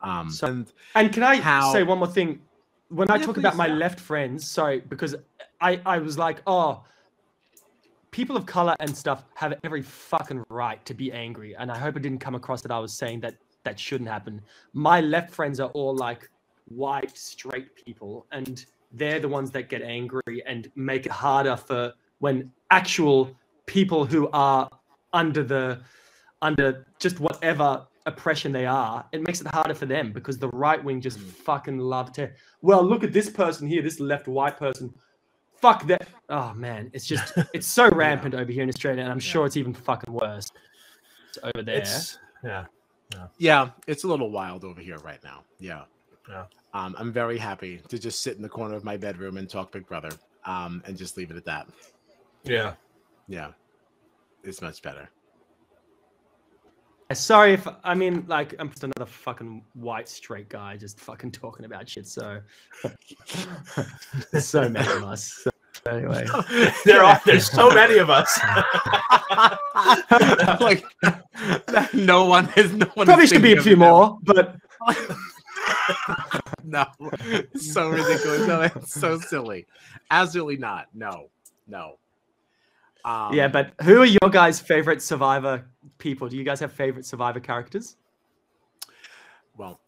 Um, So- and And can I How- say one more thing? When I talk about my yeah. left friends, sorry, because I, I was like, oh, people of color and stuff have every fucking right to be angry. And I hope it didn't come across that I was saying that that shouldn't happen. My left friends are all like white, straight people, and they're the ones that get angry and make it harder for when actual people who are under the under just whatever oppression they are, it makes it harder for them because the right wing just Mm. fucking love to. Well, look at this person here, this left white person. Fuck that. Oh man, it's just it's so rampant over here in Australia, and I'm sure it's even fucking worse it's over there. It's yeah. Yeah, it's a little wild over here right now. Yeah. Yeah. Um, I'm very happy to just sit in the corner of my bedroom and talk Big Brother, um, and just leave it at that. Yeah. Yeah, it's much better. Sorry if I mean like I'm just another fucking white straight guy just fucking talking about shit. So so many of us. So anyway, there are there's so many of us. like no one is no one. probably is should be a few it now. more, but no, it's so ridiculous. No, it's so silly. Absolutely not. No, no. Um, yeah. But who are your guys' favorite Survivor people? Do you guys have favorite Survivor characters? well,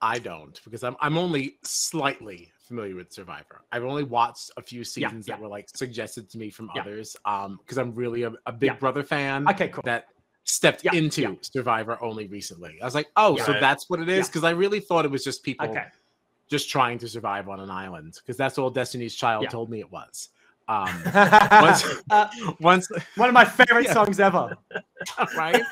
I don't because I'm I'm only slightly familiar with Survivor. I've only watched a few seasons yeah. that were like suggested to me from Yeah. others. Um, because I'm really a, a Big Yeah. Brother fan. Okay, cool. that stepped Yeah, into yeah. Survivor only recently. I was like, oh, Yeah. so that's what it is? Yeah. Because I really thought it was just people Okay. just trying to survive on an island. Because that's all Destiny's Child Yeah. told me it was. Um, Uh, once, one of my favorite Yeah. songs ever. right?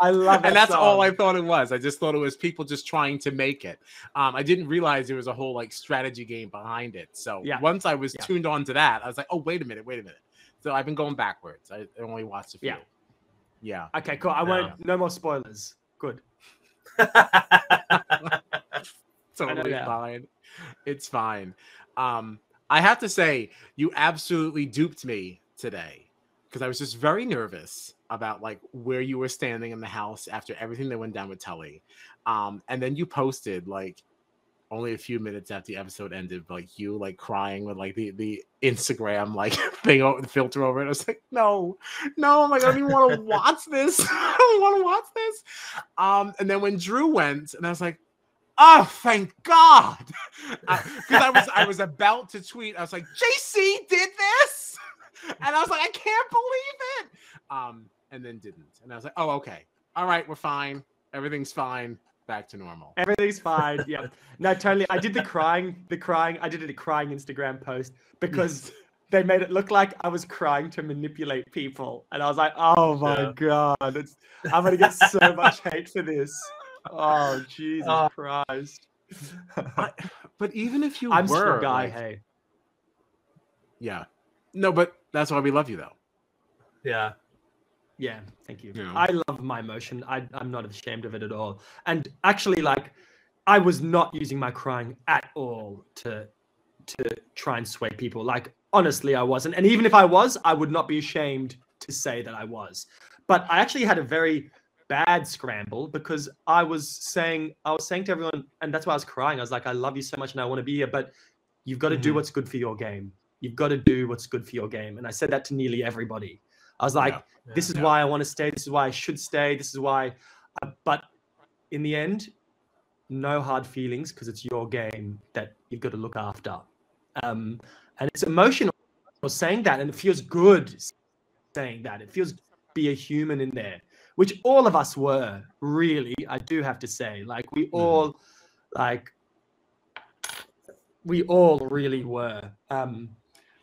I love it. and that's all. I thought it was. I just thought it was people just trying to make it. Um, I didn't realize there was a whole like strategy game behind it. So Yeah. once I was Yeah. tuned on to that, I was like, oh, wait a minute, wait a minute. So I've been going backwards. I I only watched a few. Yeah. Yeah. Okay, cool. I No. won't. No more spoilers. Good. totally fine. It's fine. Um, I have to say, you absolutely duped me today because I was just very nervous about like where you were standing in the house after everything that went down with Tully. Um, and then you posted like only a few minutes after the episode ended, like you like crying with like the the Instagram like thing over the filter over it. I was like, no, no, I'm like, I don't even want to watch this. I don't want to watch this. Um, and then when Drew went, and I was like, oh, thank God, because I was I was about to tweet. I was like, JC did this, and I was like, I can't believe it. Um, and then didn't, and I was like, oh, okay, all right, we're fine, everything's fine, back to normal. Everything's fine. Yeah. No, totally. I did the crying, the crying. I did a crying Instagram post because they made it look like I was crying to manipulate people, and I was like, "Oh my Yeah. god, it's, I'm gonna get so much hate for this." Oh Jesus Oh. Christ! I- but even if you I'm were a guy. like- hey, yeah, no, but that's why we love you, though. yeah. yeah, thank you. Yeah. I love my emotion. I, I'm not ashamed of it at all. And actually, like, I was not using my crying at all to to try and sway people. Like honestly, I wasn't. And even if I was, I would not be ashamed to say that I was. But I actually had a very bad scramble because I was saying I was saying to everyone, and that's why I was crying. I was like, I love you so much and I want to be here, but you've got to mm-hmm. do what's good for your game. You've got to do what's good for your game. And I said that to nearly everybody. I was like, yeah, yeah, this is yeah. why I want to stay. This is why I should stay. This is why. I, but in the end, no hard feelings because it's your game that you've got to look after. Um, and it's emotional for saying that, and it feels good saying that. It feels be a human in there, which all of us were, really. I do have to say, like we mm-hmm. all, like we all really were. Um,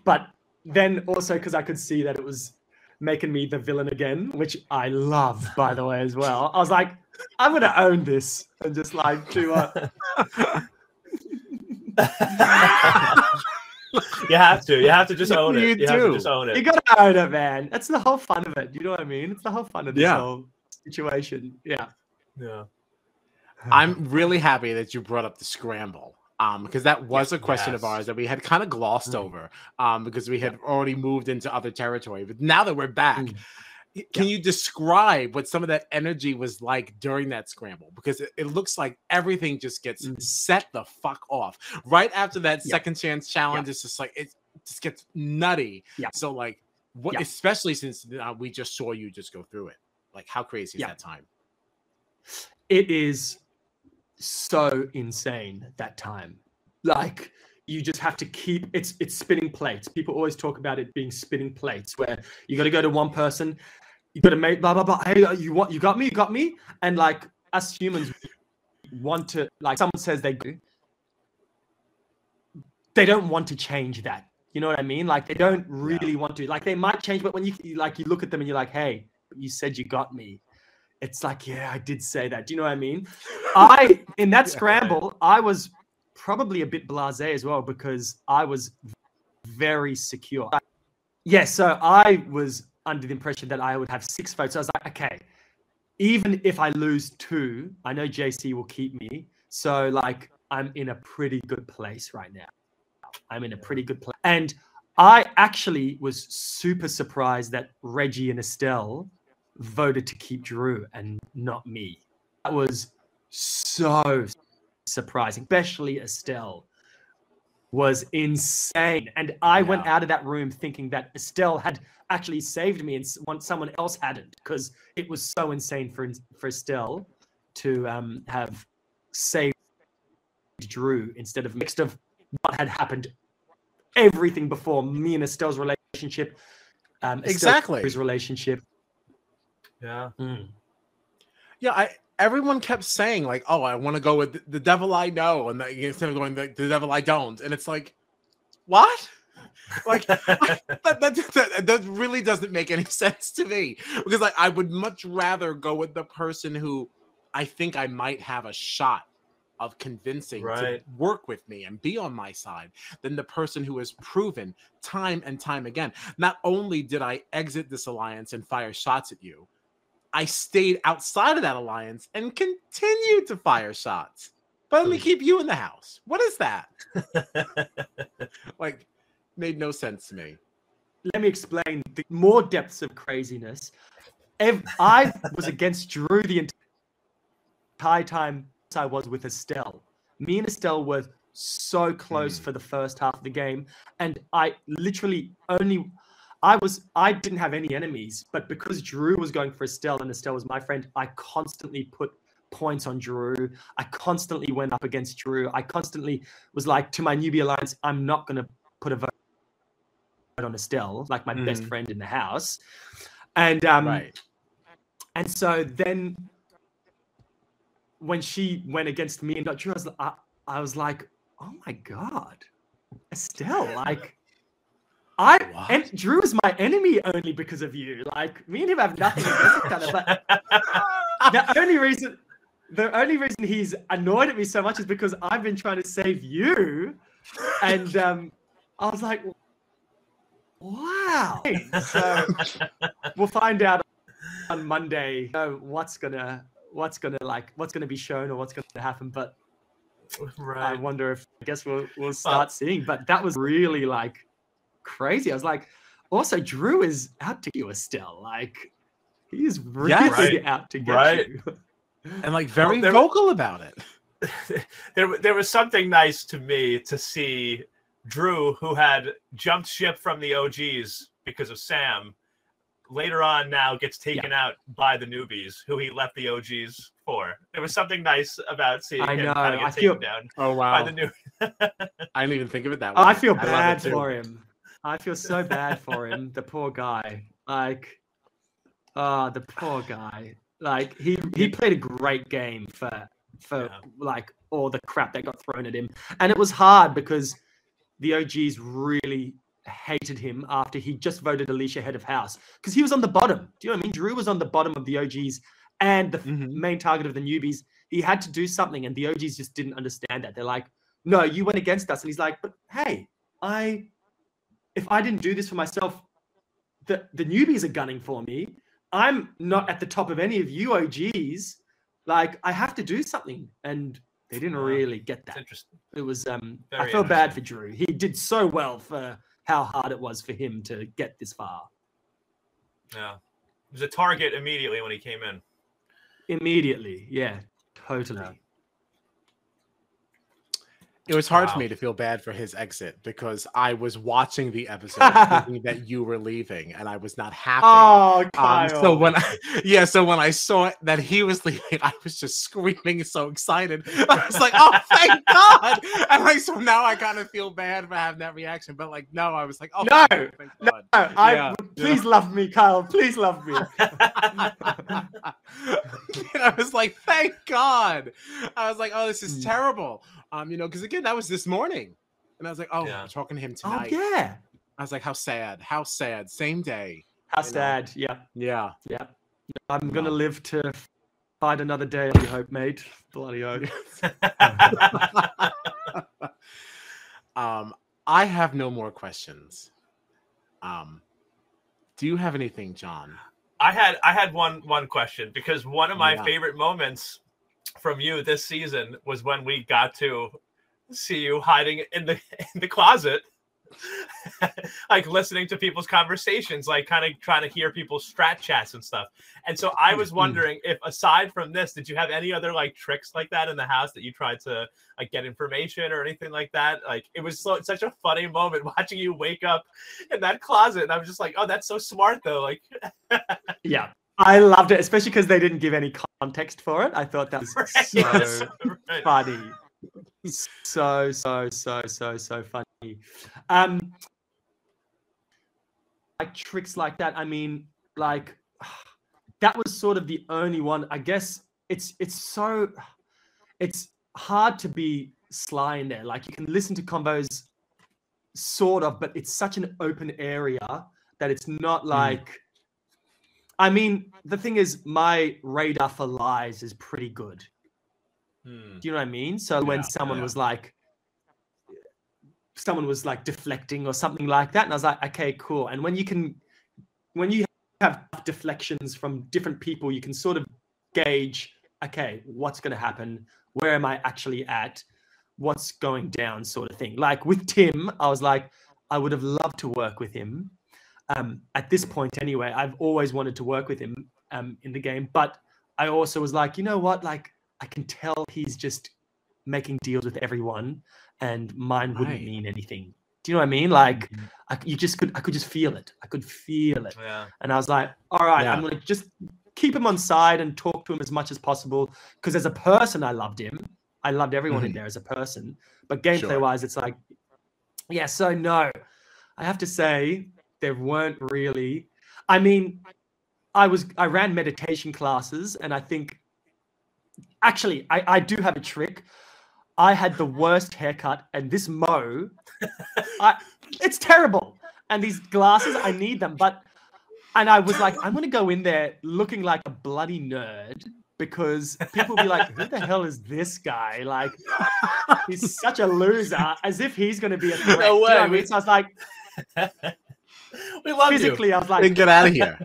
but then also because I could see that it was making me the villain again, which I love, by the way, as well. I was like, I'm gonna own this and just like do a. you have to. You have to just own it. You, you do. have to just own it. You gotta own it, man. That's the whole fun of it. You know what I mean? It's the whole fun of this yeah. whole situation. Yeah. Yeah. I'm really happy that you brought up the scramble. Um, because that was a question yes. of ours that we had kind of glossed mm. over. Um, because we had already moved into other territory. But now that we're back, mm. Can yeah. you describe what some of that energy was like during that scramble? Because it, it looks like everything just gets mm-hmm. set the fuck off right after that yeah. second chance challenge. Yeah. It's just like it just gets nutty. Yeah. So like, what? Especially since uh, we just saw you just go through it. Like, how crazy is that time? It is so insane that time. Like you just have to keep it's it's spinning plates. People always talk about it being spinning plates, where you got to go to one person, you got to make blah blah blah. Hey, uh, you want you got me, you got me, and like us humans want to like someone says they do, they don't want to change that. You know what I mean? Like they don't really yeah. want to. Like they might change, but when you like you look at them and you're like, hey, you said you got me. It's like, yeah, I did say that. Do you know what I mean? I in that scramble, I was probably a bit blasé as well because I was very secure. Yeah, so I was under the impression that I would have six votes. I was like, okay, even if I lose two, I know JC will keep me. So like I'm in a pretty good place right now. I'm in a pretty good place. And I actually was super surprised that Reggie and Estelle voted to keep Drew and not me. That was so surprising, especially Estelle was insane. And I yeah. went out of that room thinking that Estelle had actually saved me and someone else hadn't because it was so insane for, for Estelle to um, have saved Drew instead of mixed of what had happened everything before me and Estelle's relationship. Um, exactly. His relationship. Yeah. Mm. Yeah, I everyone kept saying like, "Oh, I want to go with the devil I know," and instead of going the, the devil I don't, and it's like, what? Like that, that, that, that, really doesn't make any sense to me because like I would much rather go with the person who I think I might have a shot of convincing right. to work with me and be on my side than the person who has proven time and time again. Not only did I exit this alliance and fire shots at you, I stayed outside of that alliance and continued to fire shots. But let me keep you in the house. What is that? like, made no sense to me. Let me explain the more depths of craziness. If I was against Drew the entire time I was with Estelle. Me and Estelle were so close mm. for the first half of the game, and I literally only I was I didn't have any enemies, but because Drew was going for Estelle and Estelle was my friend, I constantly put points on Drew. I constantly went up against Drew. I constantly was like to my newbie alliance, I'm not gonna put a vote on Estelle, like my mm. best friend in the house. And um right. and so then when she went against me and got Drew, I was, I, I was like, oh my god, Estelle, like I what? and Drew is my enemy only because of you. Like me and him have nothing against each other, but the only reason the only reason he's annoyed at me so much is because I've been trying to save you. And um, I was like, wow. So we'll find out on Monday what's gonna what's gonna like what's gonna be shown or what's gonna happen. But right. I wonder if I guess we'll we'll start seeing. But that was really like crazy. I was like, also Drew is out to you still. Like he's really yeah, right. out to get right. you. And like very well, vocal about it. there, there was something nice to me to see Drew, who had jumped ship from the OGs because of Sam, later on now gets taken yeah. out by the newbies who he left the OGs for. There was something nice about seeing I him know. kind of get I taken feel... down oh, wow. by the new. I didn't even think of it that way. I feel bad I for him. I feel so bad for him. The poor guy. Like, oh, the poor guy. Like he he played a great game for for yeah. like all the crap that got thrown at him, and it was hard because the OGs really hated him after he just voted Alicia head of house because he was on the bottom. Do you know what I mean? Drew was on the bottom of the OGs and the mm-hmm. main target of the newbies. He had to do something, and the OGs just didn't understand that. They're like, "No, you went against us," and he's like, "But hey, I, if I didn't do this for myself, the the newbies are gunning for me. I'm not at the top of any of you OGs. Like, I have to do something." And they didn't really get that. interesting. It was um Very I feel bad for Drew. He did so well for how hard it was for him to get this far. Yeah. It was a target immediately when he came in. Immediately, yeah, totally. Yeah. It was hard wow. for me to feel bad for his exit because I was watching the episode thinking that you were leaving, and I was not happy. Oh, Kyle. Um, so when, I, yeah, so when I saw that he was leaving, I was just screaming, so excited. I was like, "Oh, thank God!" And like, so now I kind of feel bad for having that reaction, but like, no, I was like, "Oh, no, no, I yeah. please yeah. love me, Kyle. Please love me." I was like, "Thank God!" I was like, "Oh, this is mm. terrible." Um, you know, because again, that was this morning, and I was like, oh, yeah. I'm talking to him oh, tonight. Oh yeah. I was like, how sad, how sad. Same day. How sad. Know? Yeah. Yeah. Yeah. I'm gonna live to fight another day. I hope, mate. Bloody hope. um, I have no more questions. Um, do you have anything, John? I had I had one one question because one of my yeah. favorite moments from you this season was when we got to see you hiding in the in the closet. Like listening to people's conversations like kind of trying to hear people's strat chats and stuff. And so i was mm-hmm. wondering if aside from this did you have any other like tricks like that in the house that you tried to like get information or anything like that? Like it was so, such a funny moment watching you wake up in that closet and i was just like oh that's so smart though like yeah I loved it, especially because they didn't give any context for it. I thought that was right, so yes, right. funny. So, so, so, so, so funny. Um, like tricks like that. I mean, like that was sort of the only one. I guess it's it's so it's hard to be sly in there. Like you can listen to combos, sort of, but it's such an open area that it's not hmm. like. I mean, the thing is, my radar for lies is pretty good. Hmm. Do you know what I mean? So yeah, when someone yeah. was like, someone was like deflecting or something like that, and I was like, okay, cool. And when you can, when you have deflections from different people, you can sort of gauge, okay, what's going to happen? Where am I actually at? What's going down, sort of thing. Like with Tim, I was like, I would have loved to work with him um, at this point anyway, I've always wanted to work with him um, in the game, but I also was like, you know what? Like, I can tell he's just making deals with everyone, and mine wouldn't right. mean anything. Do you know what I mean? Like, mm-hmm. I, you just could, I could just feel it. I could feel it, yeah. and I was like, all right, yeah. I'm gonna just keep him on side and talk to him as much as possible because as a person, I loved him. I loved everyone mm-hmm. in there as a person, but gameplay sure. wise, it's like, yeah. So no, I have to say there weren't really. I mean, I was I ran meditation classes, and I think actually I, I do have a trick. I had the worst haircut, and this mo, I, it's terrible. And these glasses, I need them, but and I was like, I'm gonna go in there looking like a bloody nerd because people will be like, who the hell is this guy? Like, he's such a loser, as if he's gonna be a threat. No way. You know I mean? So I was like, we love physically. You. I was like, then get out of here.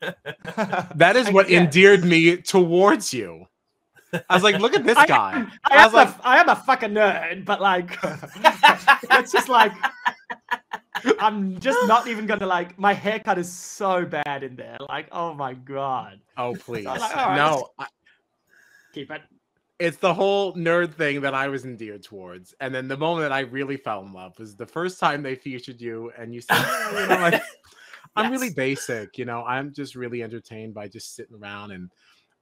that is what yeah. endeared me towards you. I was like, look at this guy. I, I, I was like, a, I am a fucking nerd, but like, it's just like, I'm just not even gonna like. My haircut is so bad in there. Like, oh my god. Oh please, so like, right, no. I, keep it. It's the whole nerd thing that I was endeared towards, and then the moment that I really fell in love was the first time they featured you, and you said, oh, you know, like, I'm yes. really basic. You know, I'm just really entertained by just sitting around and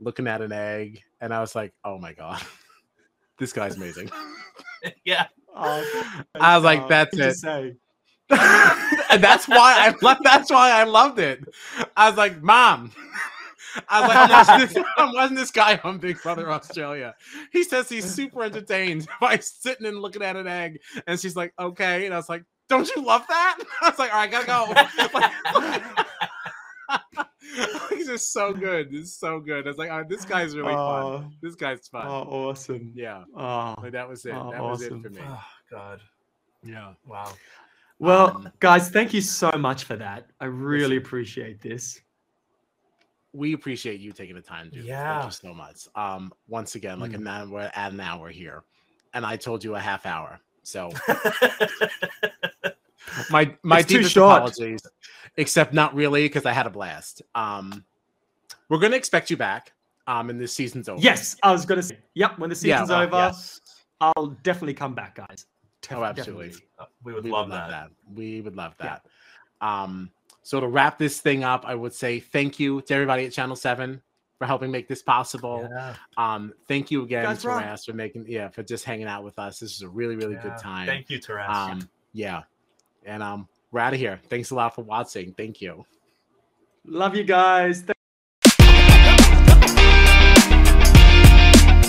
looking at an egg, and I was like, oh my god, this guy's amazing. yeah. Oh, I was like, that's it. and that's why I love. That's why I loved it. I was like, "Mom." I was like, I'm watching, this, I'm watching this guy on Big Brother Australia. He says he's super entertained by sitting and looking at an egg, and she's like, "Okay," and I was like, "Don't you love that?" I was like, "All right, gotta go." He's just so good. It's so good. I was like, oh, this guy's really uh, fun. This guy's fun. Oh, awesome. Yeah. Oh, like, that was it. Oh, that was it for me. Oh, God. Yeah. Wow. Well, um, guys, thank you so much for that. I really appreciate this. We appreciate you taking the time to. Yeah. Thank you so much. Um, once again, like mm. an hour, at an hour here, and I told you a half hour. So my my it's deepest apologies, except not really because I had a blast. Um, we're gonna expect you back. Um, and this season's over. Yes, I was gonna say. Yep, when the season's yeah, well, over, yes. I'll definitely come back, guys. Oh, absolutely. Uh, we would, we love, would love that. that. We would love that. Yeah. Um, so to wrap this thing up, I would say thank you to everybody at Channel Seven for helping make this possible. Yeah. Um, thank you again, Guys, Taras, for making yeah for just hanging out with us. This is a really really yeah. good time. Thank you, Taras. Um, yeah, and um, we're out of here. Thanks a lot for watching. Thank you. Love you guys.